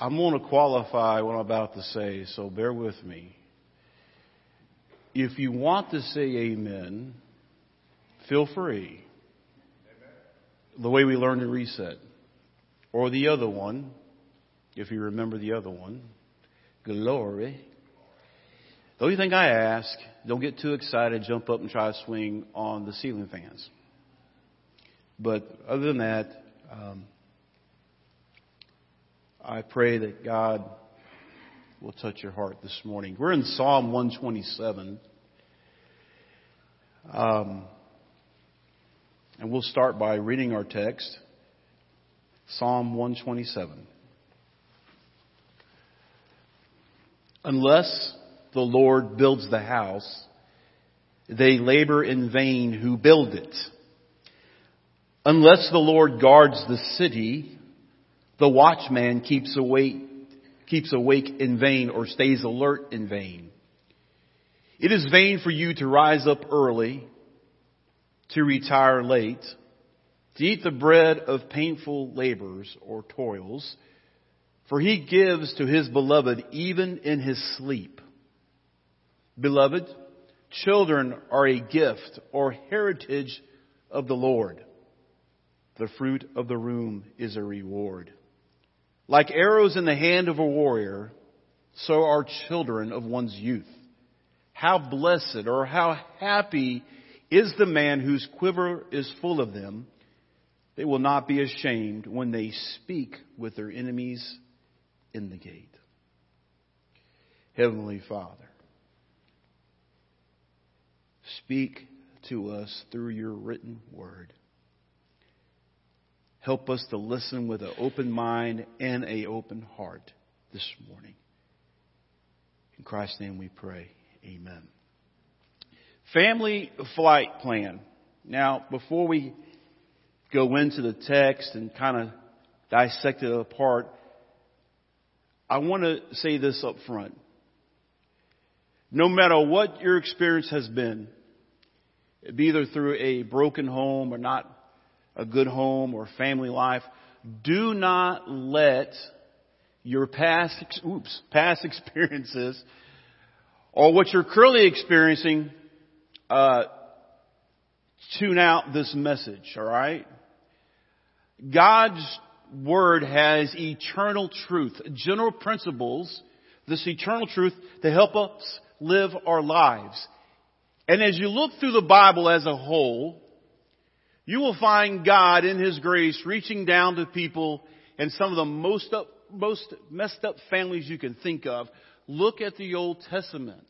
I'm going to qualify what I'm about to say, so bear with me. If you want to say amen, feel free. The way we learn to reset. Or the other one, if you remember the other one. Glory. The only thing I ask, don't get too excited, jump up and try to swing on the ceiling fans. But other than that, um, I pray that God will touch your heart this morning. We're in Psalm 127. Um, and we'll start by reading our text. Psalm 127. Unless the Lord builds the house, they labor in vain who build it. Unless the Lord guards the city, the watchman keeps awake, keeps awake in vain or stays alert in vain. It is vain for you to rise up early, to retire late, to eat the bread of painful labors or toils, for he gives to his beloved even in his sleep. Beloved, children are a gift or heritage of the Lord. The fruit of the womb is a reward. Like arrows in the hand of a warrior, so are children of one's youth. How blessed or how happy is the man whose quiver is full of them. They will not be ashamed when they speak with their enemies in the gate. Heavenly Father, speak to us through your written word. Help us to listen with an open mind and an open heart this morning. In Christ's name we pray. Amen. Family flight plan. Now, before we go into the text and kind of dissect it apart, I want to say this up front. No matter what your experience has been, be either through a broken home or not a good home or family life, do not let your past, oops, past experiences or what you're currently experiencing, uh, tune out this message, alright? God's Word has eternal truth, general principles, this eternal truth to help us live our lives. And as you look through the Bible as a whole, you will find God in His grace reaching down to people in some of the most up, most messed up families you can think of. Look at the Old Testament.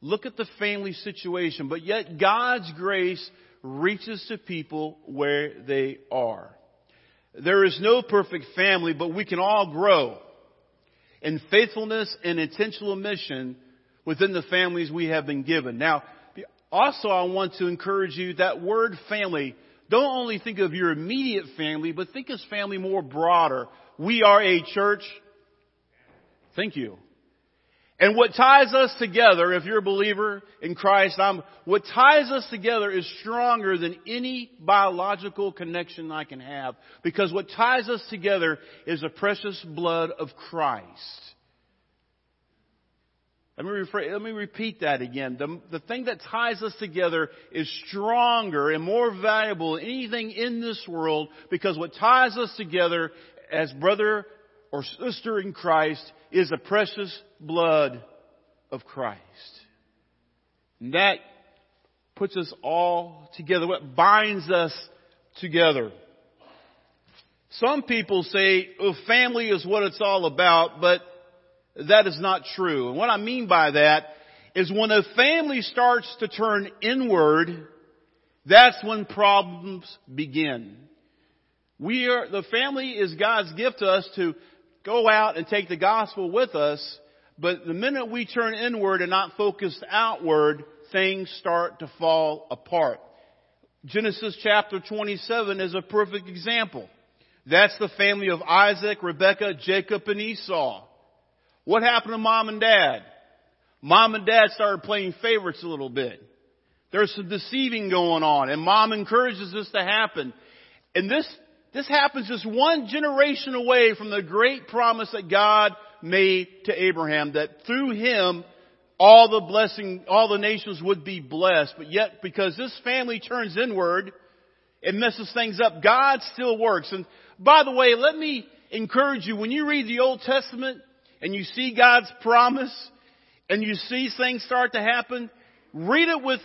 Look at the family situation. But yet God's grace reaches to people where they are. There is no perfect family, but we can all grow in faithfulness and intentional mission within the families we have been given. Now, also I want to encourage you that word family don't only think of your immediate family, but think of family more broader. We are a church. Thank you. And what ties us together, if you're a believer in Christ, I'm, what ties us together is stronger than any biological connection I can have. Because what ties us together is the precious blood of Christ. Let me, let me repeat that again. The, the thing that ties us together is stronger and more valuable than anything in this world because what ties us together as brother or sister in Christ is the precious blood of Christ. And that puts us all together. What binds us together. Some people say, oh, family is what it's all about, but that is not true. And what I mean by that is when a family starts to turn inward, that's when problems begin. We are, the family is God's gift to us to go out and take the gospel with us, but the minute we turn inward and not focus outward, things start to fall apart. Genesis chapter 27 is a perfect example. That's the family of Isaac, Rebekah, Jacob, and Esau. What happened to mom and dad? Mom and dad started playing favorites a little bit. There's some deceiving going on and mom encourages this to happen. And this this happens just one generation away from the great promise that God made to Abraham that through him all the blessing, all the nations would be blessed. But yet, because this family turns inward, it messes things up. God still works. And by the way, let me encourage you, when you read the Old Testament and you see God's promise and you see things start to happen, read it with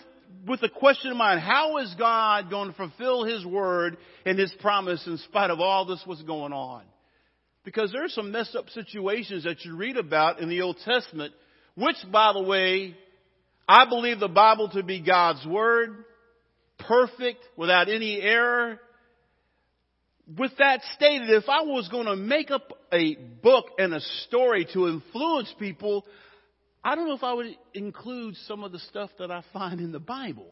with a question in mind. How is God going to fulfill His word and His promise in spite of all this what's going on? Because there's some messed up situations that you read about in the Old Testament, which, by the way, I believe the Bible to be God's Word, perfect, without any error. With that stated, if I was going to make up a book and a story to influence people, I don't know if I would include some of the stuff that I find in the Bible.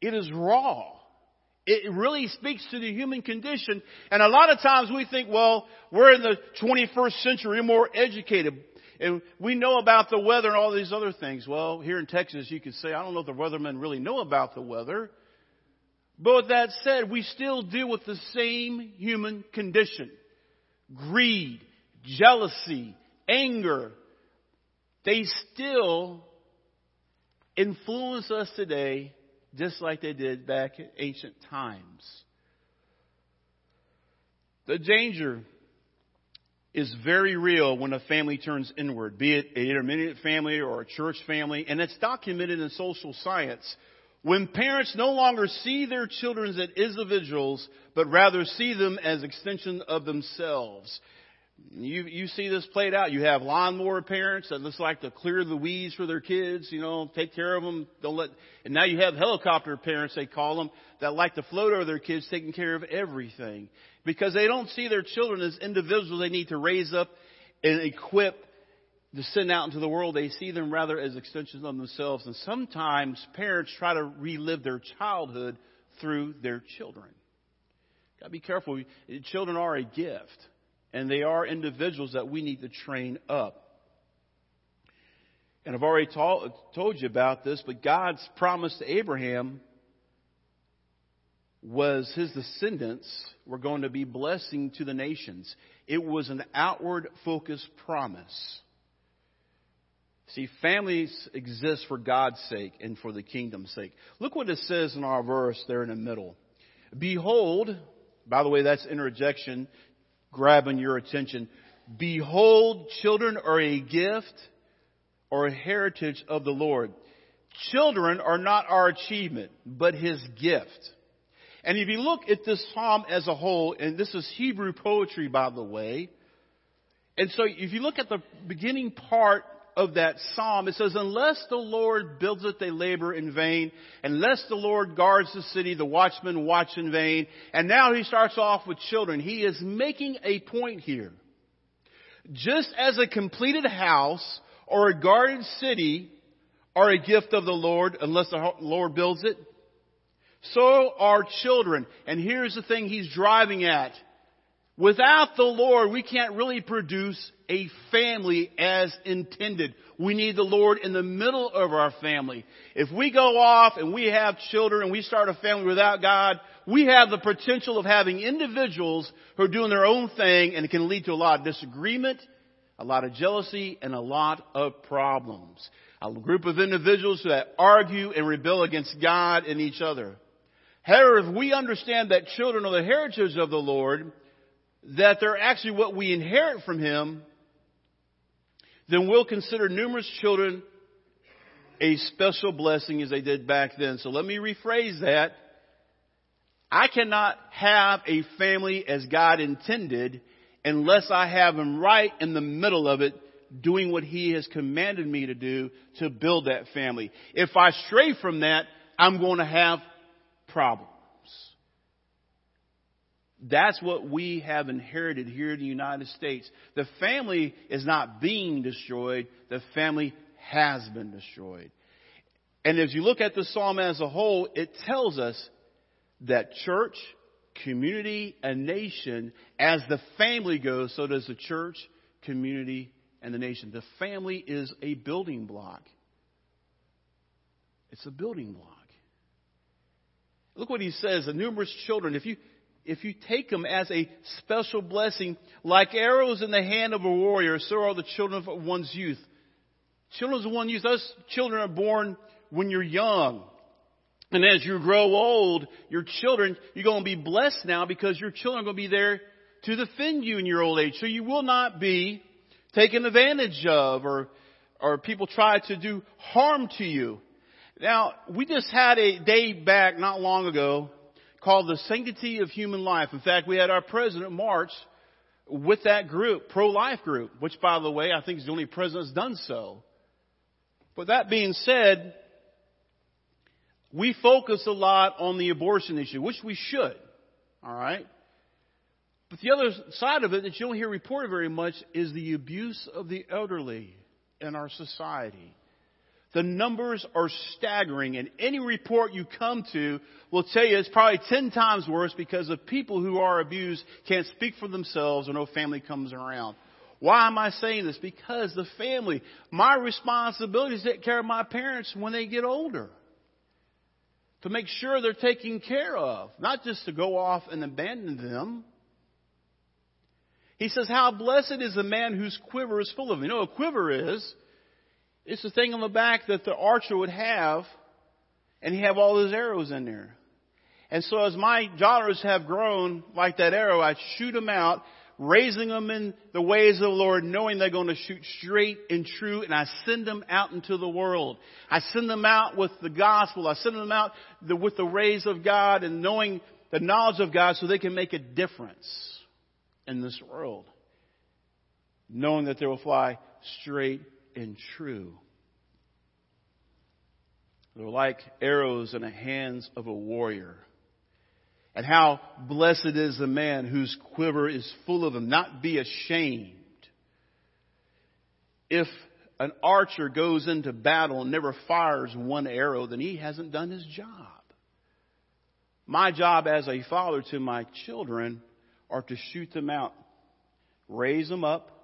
It is raw. It really speaks to the human condition. And a lot of times we think, well, we're in the 21st century, more educated. And we know about the weather and all these other things. Well, here in Texas, you could say, I don't know if the weathermen really know about the weather. But with that said, we still deal with the same human condition. Greed, jealousy, anger, they still influence us today just like they did back in ancient times. The danger is very real when a family turns inward, be it an intermediate family or a church family, and it's documented in social science. When parents no longer see their children as individuals, but rather see them as extension of themselves. You, you see this played out. You have lawnmower parents that just like to clear the weeds for their kids, you know, take care of them, don't let, and now you have helicopter parents, they call them, that like to float over their kids, taking care of everything. Because they don't see their children as individuals they need to raise up and equip to send out into the world. They see them rather as extensions of themselves. And sometimes parents try to relive their childhood through their children. Gotta be careful. Children are a gift and they are individuals that we need to train up. And I've already told, told you about this, but God's promise to Abraham was his descendants were going to be blessing to the nations. It was an outward focused promise. See, families exist for God's sake and for the kingdom's sake. Look what it says in our verse there in the middle. Behold, by the way, that's interjection grabbing your attention. Behold, children are a gift or a heritage of the Lord. Children are not our achievement, but His gift. And if you look at this psalm as a whole, and this is Hebrew poetry, by the way, and so if you look at the beginning part of that psalm, it says, Unless the Lord builds it, they labor in vain. Unless the Lord guards the city, the watchmen watch in vain. And now he starts off with children. He is making a point here. Just as a completed house or a guarded city are a gift of the Lord, unless the Lord builds it, so are children. And here's the thing he's driving at. Without the Lord, we can't really produce a family as intended. We need the Lord in the middle of our family. If we go off and we have children and we start a family without God, we have the potential of having individuals who are doing their own thing and it can lead to a lot of disagreement, a lot of jealousy, and a lot of problems. A group of individuals that argue and rebel against God and each other. However, if we understand that children are the heritage of the Lord, that they're actually what we inherit from Him, then we'll consider numerous children a special blessing as they did back then. So let me rephrase that. I cannot have a family as God intended unless I have Him right in the middle of it, doing what He has commanded me to do to build that family. If I stray from that, I'm going to have problems. That's what we have inherited here in the United States. The family is not being destroyed. The family has been destroyed. And as you look at the psalm as a whole, it tells us that church, community, and nation, as the family goes, so does the church, community, and the nation. The family is a building block. It's a building block. Look what he says, the numerous children. If you if you take them as a special blessing, like arrows in the hand of a warrior, so are the children of one's youth. Children of one's youth, those children are born when you're young. And as you grow old, your children, you're going to be blessed now because your children are going to be there to defend you in your old age. So you will not be taken advantage of or, or people try to do harm to you. Now, we just had a day back not long ago called the Sanctity of Human Life. In fact, we had our president March with that group, pro-life group, which by the way, I think is the only president that's done so. But that being said, we focus a lot on the abortion issue, which we should. All right? But the other side of it that you don't hear reported very much is the abuse of the elderly in our society. The numbers are staggering, and any report you come to will tell you it's probably 10 times worse because the people who are abused can't speak for themselves or no family comes around. Why am I saying this? Because the family, my responsibility is to take care of my parents when they get older to make sure they're taken care of, not just to go off and abandon them. He says, How blessed is the man whose quiver is full of. You know what a quiver is? It's the thing on the back that the archer would have, and he have all his arrows in there. And so as my daughters have grown like that arrow, I shoot them out, raising them in the ways of the Lord, knowing they're going to shoot straight and true, and I send them out into the world. I send them out with the gospel. I send them out with the ways of God and knowing the knowledge of God so they can make a difference in this world. Knowing that they will fly straight and true. They're like arrows in the hands of a warrior. And how blessed is the man whose quiver is full of them. Not be ashamed. If an archer goes into battle and never fires one arrow, then he hasn't done his job. My job as a father to my children are to shoot them out, raise them up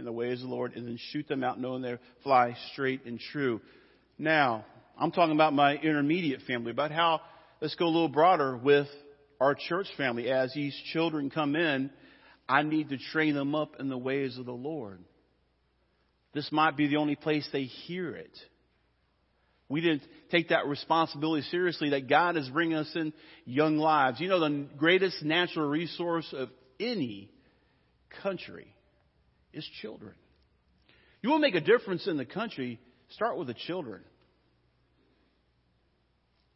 in the ways of the Lord, and then shoot them out knowing they fly straight and true. Now, I'm talking about my intermediate family, about how, let's go a little broader with our church family, as these children come in, I need to train them up in the ways of the Lord. This might be the only place they hear it. We didn't take that responsibility seriously that God is bringing us in young lives. You know, the greatest natural resource of any country is children. You will make a difference in the country, start with the children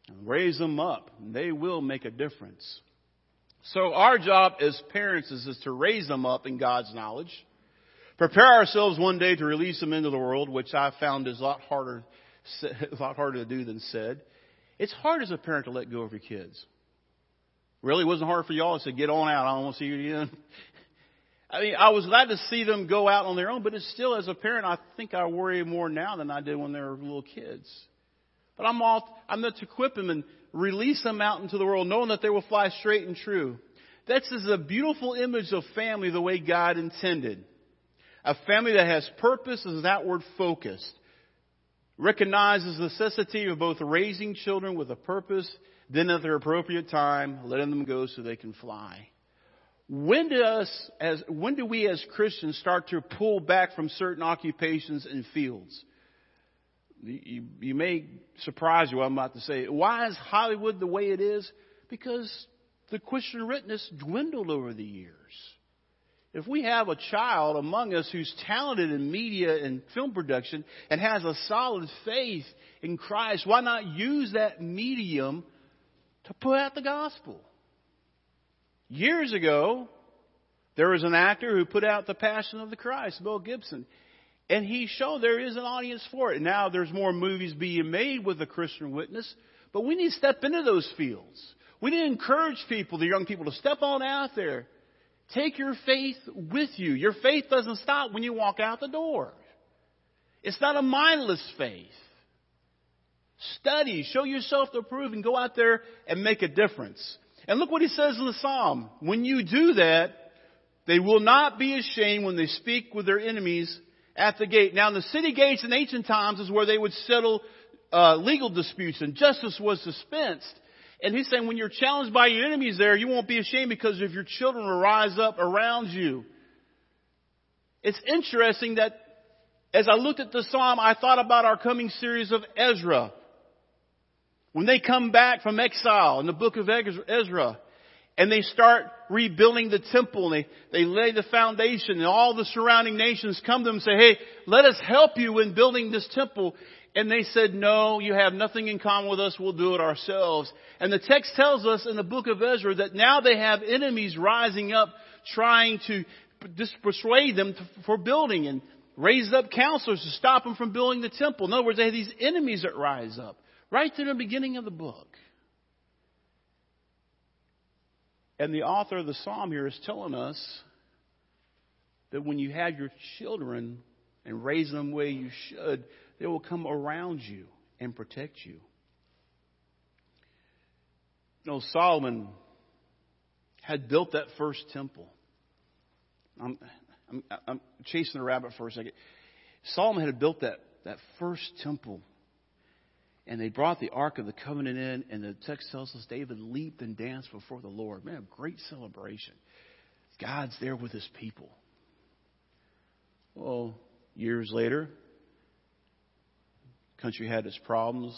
and raise them up. They will make a difference. So our job as parents is, is to raise them up in God's knowledge, prepare ourselves one day to release them into the world, which I found is a lot harder, a lot harder to do than said. It's hard as a parent to let go of your kids. Really, it wasn't hard for y'all to say, get on out. I don't want to see you again. I mean, I was glad to see them go out on their own, but it's still, as a parent, I think I worry more now than I did when they were little kids. But I'm all, I'm there to equip them and release them out into the world, knowing that they will fly straight and true. That's is a beautiful image of family the way God intended. A family that has purpose is outward focused. Recognizes the necessity of both raising children with a purpose, then at their appropriate time, letting them go so they can fly. When do us as, when do we as Christians start to pull back from certain occupations and fields? you, you may surprise you what I'm about to say. Why is Hollywood the way it is? Because the Christian witness dwindled over the years. If we have a child among us who's talented in media and film production and has a solid faith in Christ, why not use that medium to put out the gospel? Years ago, there was an actor who put out The Passion of the Christ, Mel Gibson. And he showed there is an audience for it. Now there's more movies being made with a Christian witness, but we need to step into those fields. We need to encourage people, the young people, to step on out there. Take your faith with you. Your faith doesn't stop when you walk out the door. It's not a mindless faith. Study, show yourself to prove, and go out there and make a difference. And look what he says in the psalm. When you do that, they will not be ashamed when they speak with their enemies at the gate. Now, the city gates in ancient times is where they would settle uh, legal disputes, and justice was dispensed. And he's saying when you're challenged by your enemies there, you won't be ashamed because if your children will rise up around you. It's interesting that as I looked at the psalm, I thought about our coming series of Ezra. When they come back from exile in the book of Ezra, and they start rebuilding the temple and they, they lay the foundation and all the surrounding nations come to them and say, hey, let us help you in building this temple. And they said, no, you have nothing in common with us. We'll do it ourselves. And the text tells us in the book of Ezra that now they have enemies rising up trying to persuade them to, for building and raise up counselors to stop them from building the temple. In other words, they have these enemies that rise up right in the beginning of the book. And the author of the psalm here is telling us that when you have your children and raise them the way you should, they will come around you and protect you. You know, Solomon had built that first temple. I'm, I'm, I'm chasing the rabbit for a second. Solomon had built that, that first temple and they brought the Ark of the Covenant in, and the text tells us David leaped and danced before the Lord. Man, great celebration. God's there with his people. Well, years later, country had its problems.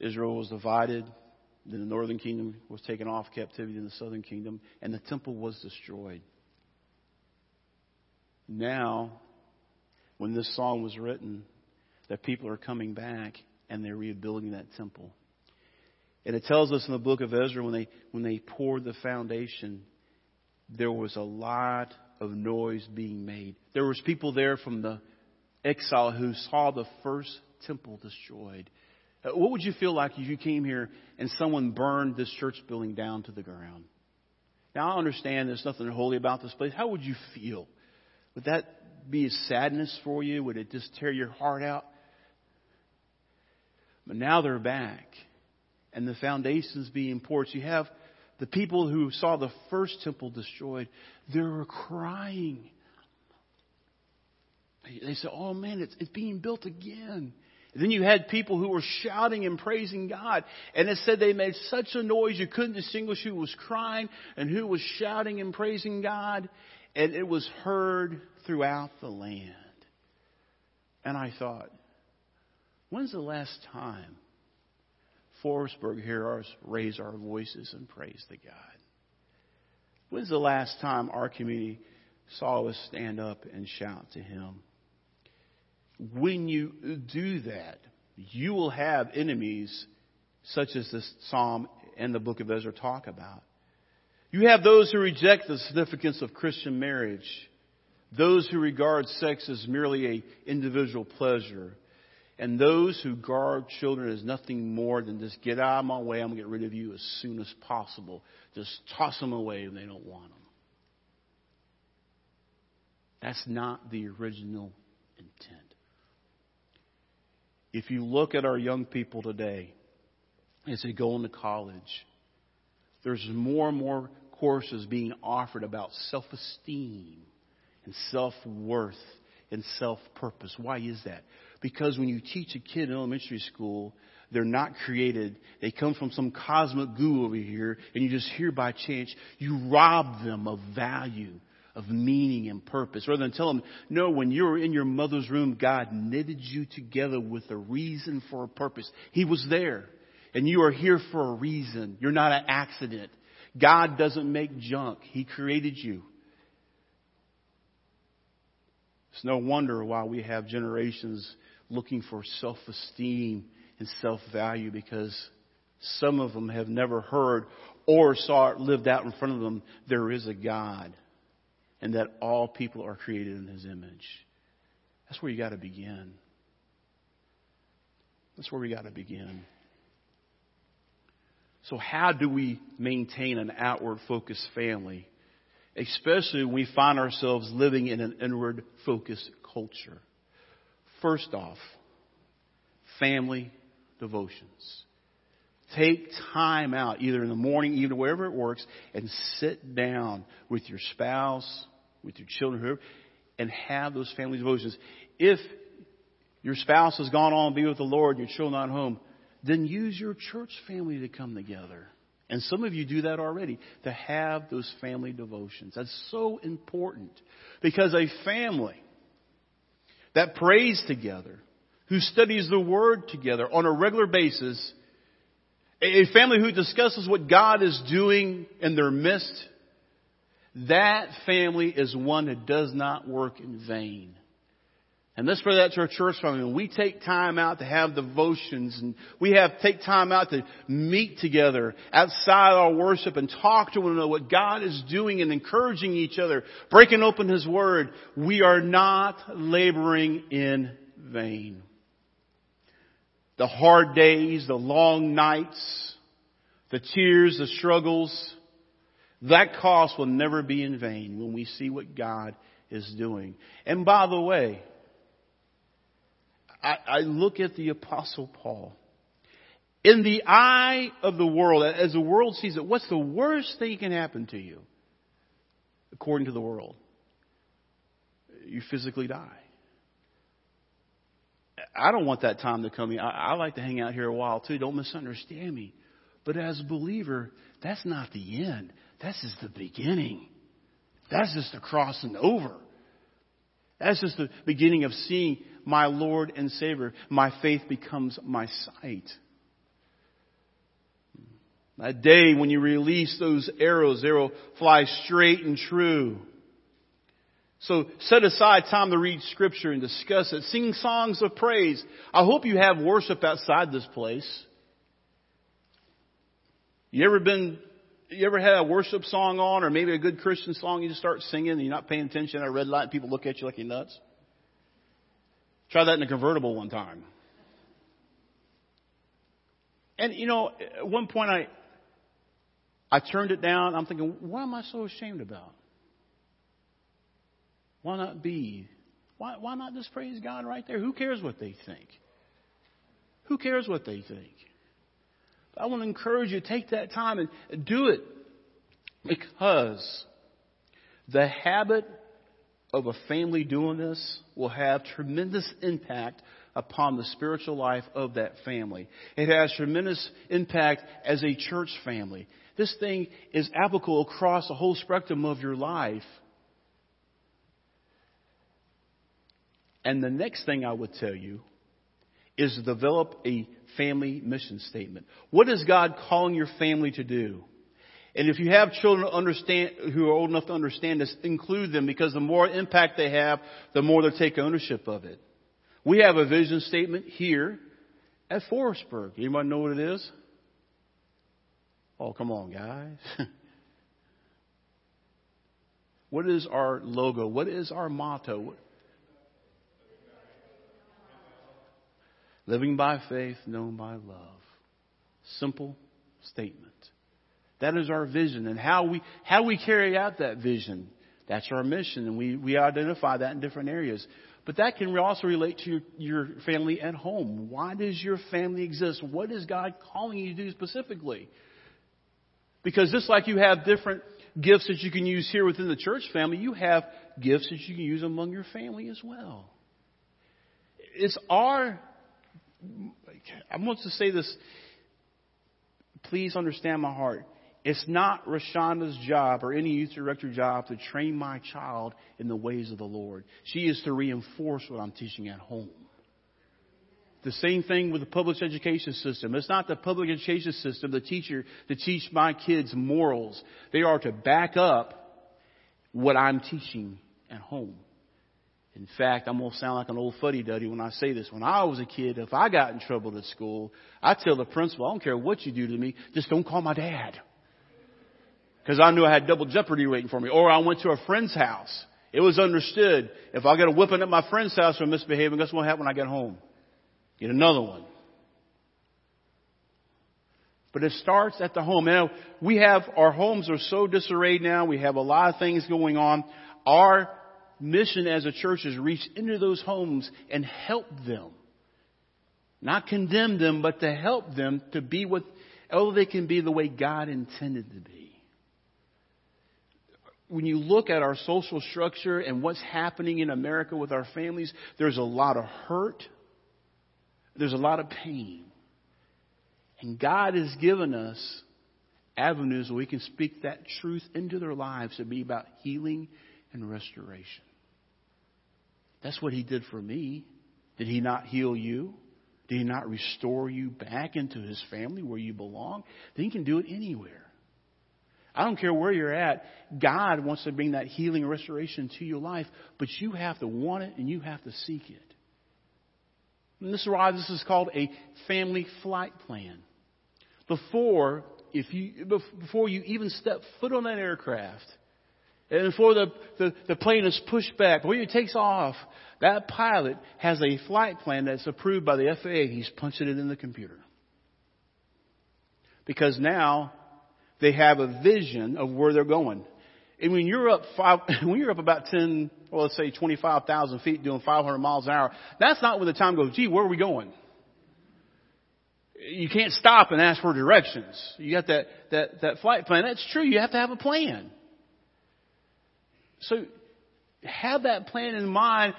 Israel was divided. Then the northern kingdom was taken off captivity in the southern kingdom, and the temple was destroyed. Now, when this song was written, that people are coming back and they're rebuilding that temple. And it tells us in the book of Ezra when they when they poured the foundation, there was a lot of noise being made. There was people there from the exile who saw the first temple destroyed. Uh, what would you feel like if you came here and someone burned this church building down to the ground? Now I understand there's nothing holy about this place. How would you feel? Would that be a sadness for you? Would it just tear your heart out? But now they're back. And the foundation's being poured. So you have the people who saw the first temple destroyed, they were crying. They said, Oh man, it's, it's being built again. And then you had people who were shouting and praising God. And it said they made such a noise you couldn't distinguish who was crying and who was shouting and praising God. And it was heard throughout the land. And I thought, When's the last time Forestburg us raise our voices and praise the God? When's the last time our community saw us stand up and shout to Him? When you do that, you will have enemies such as this psalm and the book of Ezra talk about. You have those who reject the significance of Christian marriage, those who regard sex as merely a individual pleasure, and those who guard children as nothing more than just get out of my way, I'm going to get rid of you as soon as possible. Just toss them away when they don't want them. That's not the original intent. If you look at our young people today, as they go into college, there's more and more courses being offered about self esteem and self worth and self purpose. Why is that? Because when you teach a kid in elementary school, they're not created. They come from some cosmic goo over here, and you just hear by chance, you rob them of value, of meaning and purpose. Rather than tell them, no, when you were in your mother's room, God knitted you together with a reason for a purpose. He was there. And you are here for a reason. You're not an accident. God doesn't make junk. He created you. It's no wonder why we have generations looking for self esteem and self value because some of them have never heard or saw it lived out in front of them there is a God and that all people are created in His image. That's where you got to begin. That's where we got to begin. So, how do we maintain an outward focused family? especially when we find ourselves living in an inward focused culture. First off, family devotions. Take time out, either in the morning, even wherever it works, and sit down with your spouse, with your children, whoever, and have those family devotions. If your spouse has gone on to be with the Lord your children not home, then use your church family to come together. And some of you do that already, to have those family devotions. That's so important. Because a family that prays together, who studies the Word together on a regular basis, a family who discusses what God is doing in their midst, that family is one that does not work in vain. And pray that to our church family. When we take time out to have devotions and we have take time out to meet together outside our worship and talk to one another what God is doing and encouraging each other, breaking open His Word, we are not laboring in vain. The hard days, the long nights, the tears, the struggles, that cost will never be in vain when we see what God is doing. And by the way, I, I look at the apostle Paul. In the eye of the world, as the world sees it, what's the worst thing that can happen to you? According to the world. You physically die. I don't want that time to come. I, I like to hang out here a while too. Don't misunderstand me. But as a believer, that's not the end. That's just the beginning. That's just the crossing over. That's just the beginning of seeing my Lord and Savior. My faith becomes my sight. That day when you release those arrows, they will fly straight and true. So set aside time to read scripture and discuss it. Sing songs of praise. I hope you have worship outside this place. You ever been, you ever had a worship song on or maybe a good Christian song you just start singing and you're not paying attention at a red light and people look at you like you're nuts? Try that in a convertible one time. And you know, at one point I, I turned it down. I'm thinking, what am I so ashamed about? Why not be? Why, why not just praise God right there? Who cares what they think? Who cares what they think? I want to encourage you to take that time and do it because the habit of a family doing this will have tremendous impact upon the spiritual life of that family. It has tremendous impact as a church family. This thing is applicable across the whole spectrum of your life. And the next thing I would tell you is to develop a family mission statement. What is God calling your family to do? And if you have children understand, who are old enough to understand this, include them because the more impact they have, the more they take ownership of it. We have a vision statement here at Forestburg. Anybody know what it is? Oh, come on, guys. what is our logo? What is our motto? Living by faith, known by love. Simple statement. That is our vision. And how we, how we carry out that vision, that's our mission. And we, we identify that in different areas. But that can also relate to your, your family at home. Why does your family exist? What is God calling you to do specifically? Because just like you have different gifts that you can use here within the church family, you have gifts that you can use among your family as well. It's our, I want to say this, please understand my heart. It's not Rashonda's job or any youth director job to train my child in the ways of the Lord. She is to reinforce what I'm teaching at home. The same thing with the public education system. It's not the public education system, the teacher, to teach my kids morals. They are to back up what I'm teaching at home. In fact, I'm going to sound like an old fuddy duddy when I say this. When I was a kid, if I got in trouble at school, I tell the principal, I don't care what you do to me, just don't call my dad because I knew I had double jeopardy waiting for me. Or I went to a friend's house. It was understood. If I get a whipping at my friend's house for misbehaving, guess what happens when I get home? Get another one. But it starts at the home. Now, we have, our homes are so disarrayed now. We have a lot of things going on. Our mission as a church is reach into those homes and help them. Not condemn them, but to help them to be what, oh, they can be the way God intended to be when you look at our social structure and what's happening in America with our families, there's a lot of hurt. There's a lot of pain. And God has given us avenues where we can speak that truth into their lives to be about healing and restoration. That's what He did for me. Did He not heal you? Did He not restore you back into His family where you belong? Then He can do it anywhere. I don't care where you're at. God wants to bring that healing and restoration to your life, but you have to want it and you have to seek it. And this is why this is called a family flight plan. Before, if you, before you even step foot on that aircraft, and before the, the, the plane is pushed back, before it takes off, that pilot has a flight plan that's approved by the FAA. He's punching it in the computer. Because now they have a vision of where they're going. And when you're up five, when you're up about 10, well, let's say 25,000 feet doing 500 miles an hour, that's not when the time goes, gee, where are we going? You can't stop and ask for directions. You got that, that, that flight plan. That's true. You have to have a plan. So have that plan in mind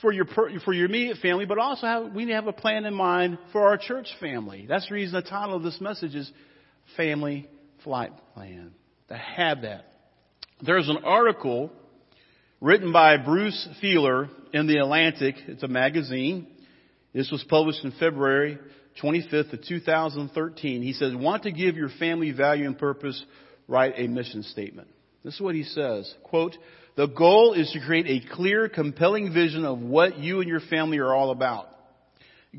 for your for your immediate family, but also have, we need to have a plan in mind for our church family. That's the reason the title of this message is Family Flight Plan. To have that. There's an article written by Bruce Feiler in the Atlantic. It's a magazine. This was published in February 25th of 2013. He says, "Want to give your family value and purpose? Write a mission statement." This is what he says. Quote, the goal is to create a clear, compelling vision of what you and your family are all about.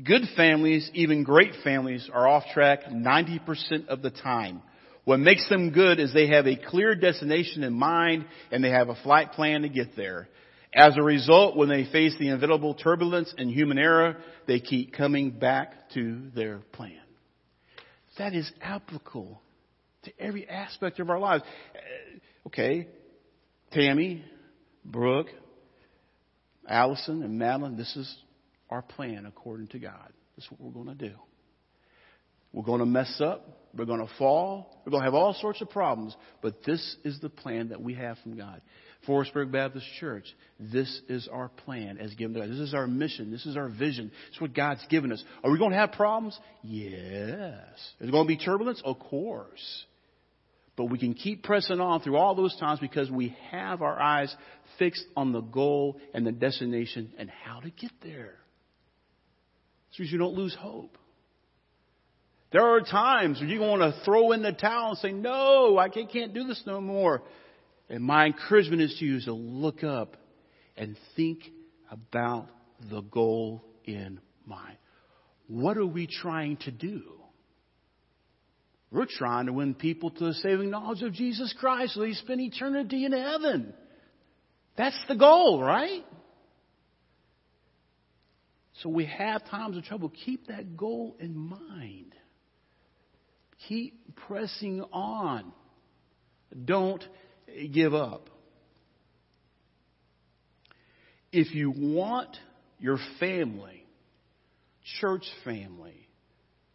Good families, even great families, are off track 90% of the time. What makes them good is they have a clear destination in mind and they have a flight plan to get there. As a result, when they face the inevitable turbulence and human error, they keep coming back to their plan. That is applicable to every aspect of our lives. Uh, okay, Tammy, Brooke, Allison, and Madeline, this is our plan according to God. This is what we're going to do. We're going to mess up. We're going to fall. We're going to have all sorts of problems. But this is the plan that we have from God. Forestburg Baptist Church, this is our plan as given to us. This is our mission. This is our vision. It's what God's given us. Are we going to have problems? Yes. Is it going to be turbulence? Of course. But we can keep pressing on through all those times because we have our eyes fixed on the goal and the destination and how to get there. So you don't lose hope. There are times when you want to throw in the towel and say, No, I can't do this no more. And my encouragement is to you is to look up and think about the goal in mind. What are we trying to do? We're trying to win people to the saving knowledge of Jesus Christ so they spend eternity in heaven. That's the goal, right? So we have times of trouble. Keep that goal in mind. Keep pressing on. Don't give up. If you want your family, church family,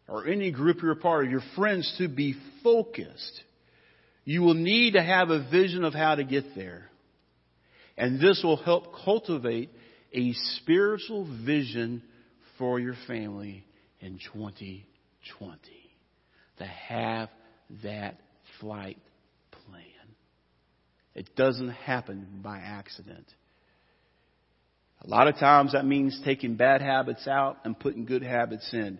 or any group you're a part of, your friends to be focused, you will need to have a vision of how to get there. And this will help cultivate a spiritual vision for your family in 2020. To have that flight plan. It doesn't happen by accident. A lot of times that means taking bad habits out and putting good habits in.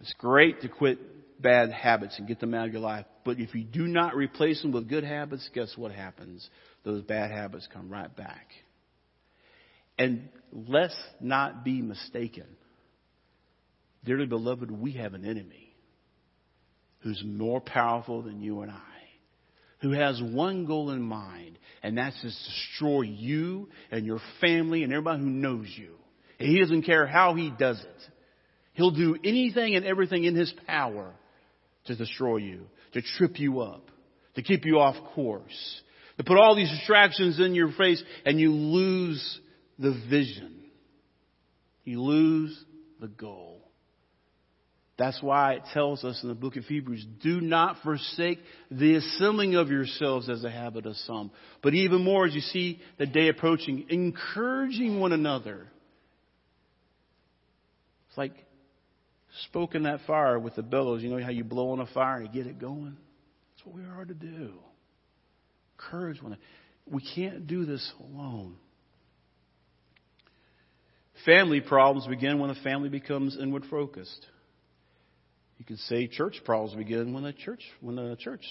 It's great to quit bad habits and get them out of your life. But if you do not replace them with good habits, guess what happens? Those bad habits come right back. And let's not be mistaken. Dearly beloved, we have an enemy who's more powerful than you and I, who has one goal in mind, and that's to destroy you and your family and everybody who knows you. And he doesn't care how he does it. He'll do anything and everything in his power to destroy you, to trip you up, to keep you off course, to put all these distractions in your face and you lose the vision. You lose the goal. That's why it tells us in the book of Hebrews, do not forsake the assembling of yourselves as a habit of some. But even more as you see the day approaching, encouraging one another. It's like Spoken that fire with the bellows. You know how you blow on a fire and you get it going? That's what we are to do. Courage when we can't do this alone. Family problems begin when a family becomes inward focused. You could say church problems begin when the church when the church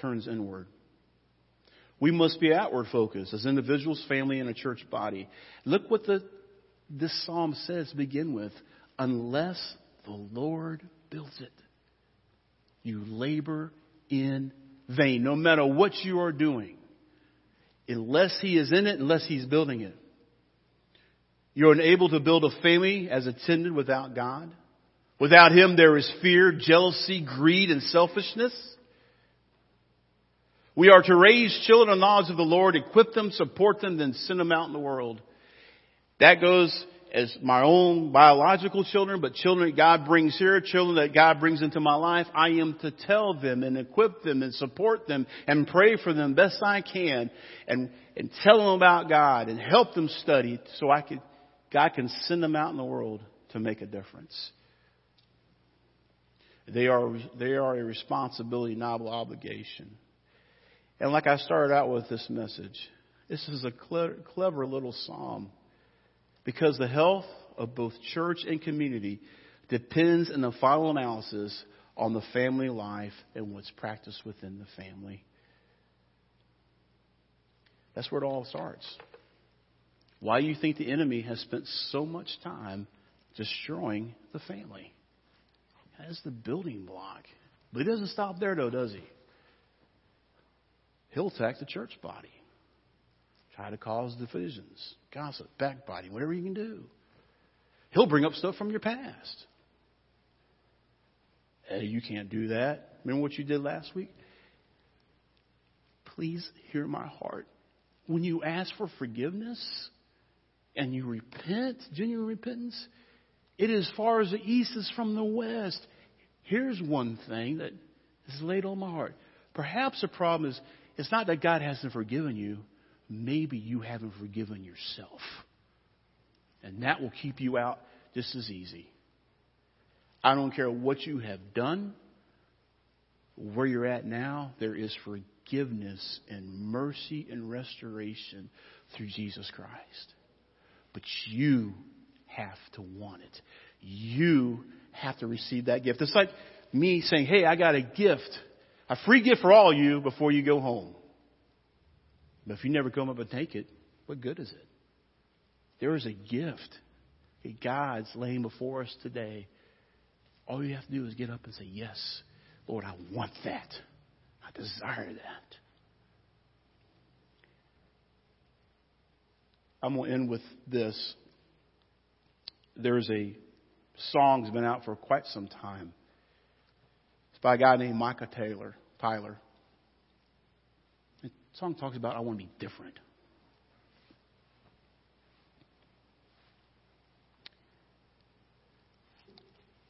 turns inward. We must be outward focused as individuals, family, and a church body. Look what the this psalm says to begin with. Unless the Lord builds it, you labor in vain, no matter what you are doing. Unless He is in it, unless He's building it. You're unable to build a family as intended without God. Without Him, there is fear, jealousy, greed, and selfishness. We are to raise children in the knowledge of the Lord, equip them, support them, then send them out in the world. That goes as my own biological children, but children that God brings here, children that God brings into my life, I am to tell them and equip them and support them and pray for them best I can and, and tell them about God and help them study so I can, God can send them out in the world to make a difference. They are, they are a responsibility, not an obligation. And like I started out with this message, this is a clever, clever little psalm because the health of both church and community depends in the final analysis on the family life and what's practiced within the family. That's where it all starts. Why do you think the enemy has spent so much time destroying the family? That's the building block. But he doesn't stop there, though, does he? He'll attack the church body, try to cause divisions, gossip, backbiting, whatever you can do. He'll bring up stuff from your past. Hey, you can't do that. Remember what you did last week? Please hear my heart. When you ask for forgiveness and you repent, genuine repentance, it is far as the east is from the west. Here's one thing that is laid on my heart. Perhaps the problem is it's not that God hasn't forgiven you. Maybe you haven't forgiven yourself. And that will keep you out just as easy. I don't care what you have done, where you're at now, there is forgiveness and mercy and restoration through Jesus Christ. But you have to want it. You have to receive that gift. It's like me saying, hey, I got a gift, a free gift for all you before you go home. But if you never come up and take it, what good is it? There is a gift that God's laying before us today. All you have to do is get up and say, Yes, Lord, I want that. I desire that. I'm going to end with this. There's a song that's been out for quite some time. It's by a guy named Micah Taylor. Tyler. The song talks about I want to be different.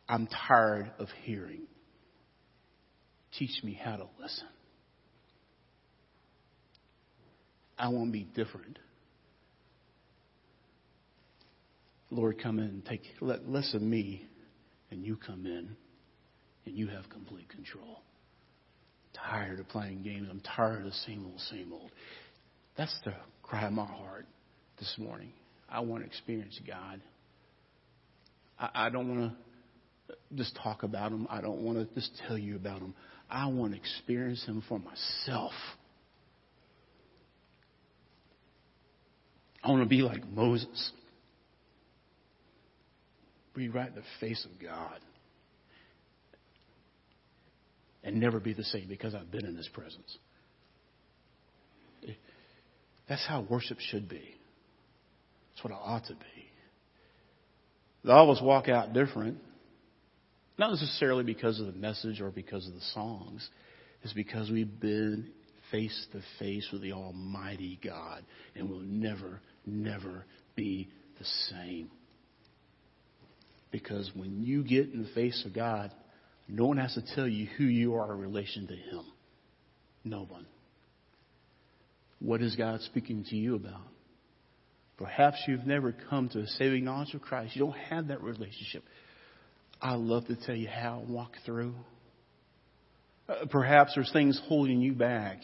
I'm tired of hearing. Teach me how to listen. I want to be different. Lord, come in and take let less of me, and you come in, and you have complete control. tired of playing games. I'm tired of the same old, same old. That's the cry of my heart this morning. I want to experience God. I, I don't want to just talk about Him. I don't want to just tell you about Him. I want to experience Him for myself. I want to be like Moses be right in the face of God and never be the same because I've been in His presence. That's how worship should be. That's what it ought to be. They always walk out different, not necessarily because of the message or because of the songs. It's because we've been face to face with the Almighty God and will never, never be the same. Because when you get in the face of God, no one has to tell you who you are in relation to Him. No one. What is God speaking to you about? Perhaps you've never come to a saving knowledge of Christ. You don't have that relationship. I love to tell you how I walk through. Uh, perhaps there's things holding you back.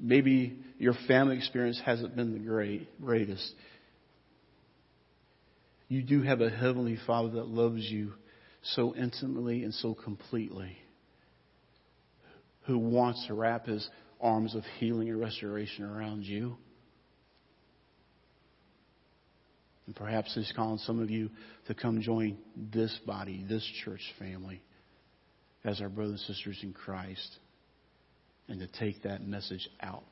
Maybe your family experience hasn't been the great, greatest. You do have a Heavenly Father that loves you so intimately and so completely, who wants to wrap His arms of healing and restoration around you. And perhaps He's calling some of you to come join this body, this church family, as our brothers and sisters in Christ, and to take that message out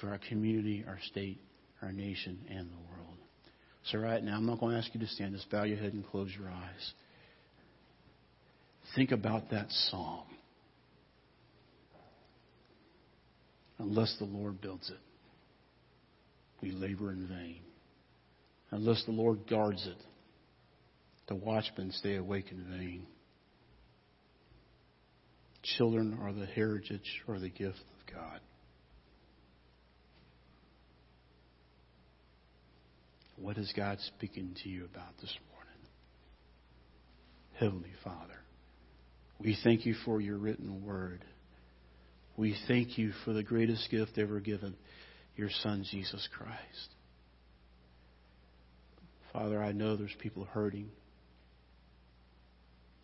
to our community, our state, our nation, and the world. So, right now, I'm not going to ask you to stand. Just bow your head and close your eyes. Think about that psalm. Unless the Lord builds it, we labor in vain. Unless the Lord guards it, the watchmen stay awake in vain. Children are the heritage or the gift of God. What is God speaking to you about this morning? Heavenly Father, we thank you for your written word. We thank you for the greatest gift ever given, your Son, Jesus Christ. Father, I know there's people hurting.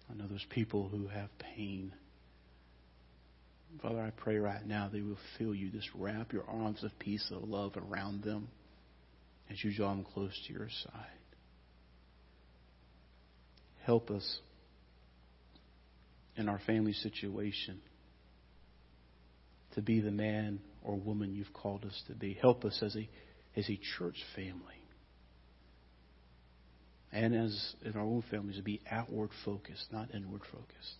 I know there's people who have pain. Father, I pray right now they will feel you. Just wrap your arms of peace, of love around them as you draw them close to your side. Help us in our family situation to be the man or woman you've called us to be. Help us as a, as a church family and as in our own families to be outward focused, not inward focused.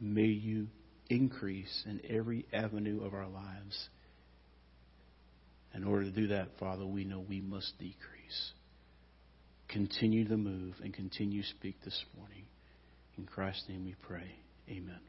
May you increase in every avenue of our lives in order to do that, Father, we know we must decrease. Continue to move and continue to speak this morning. In Christ's name we pray. Amen.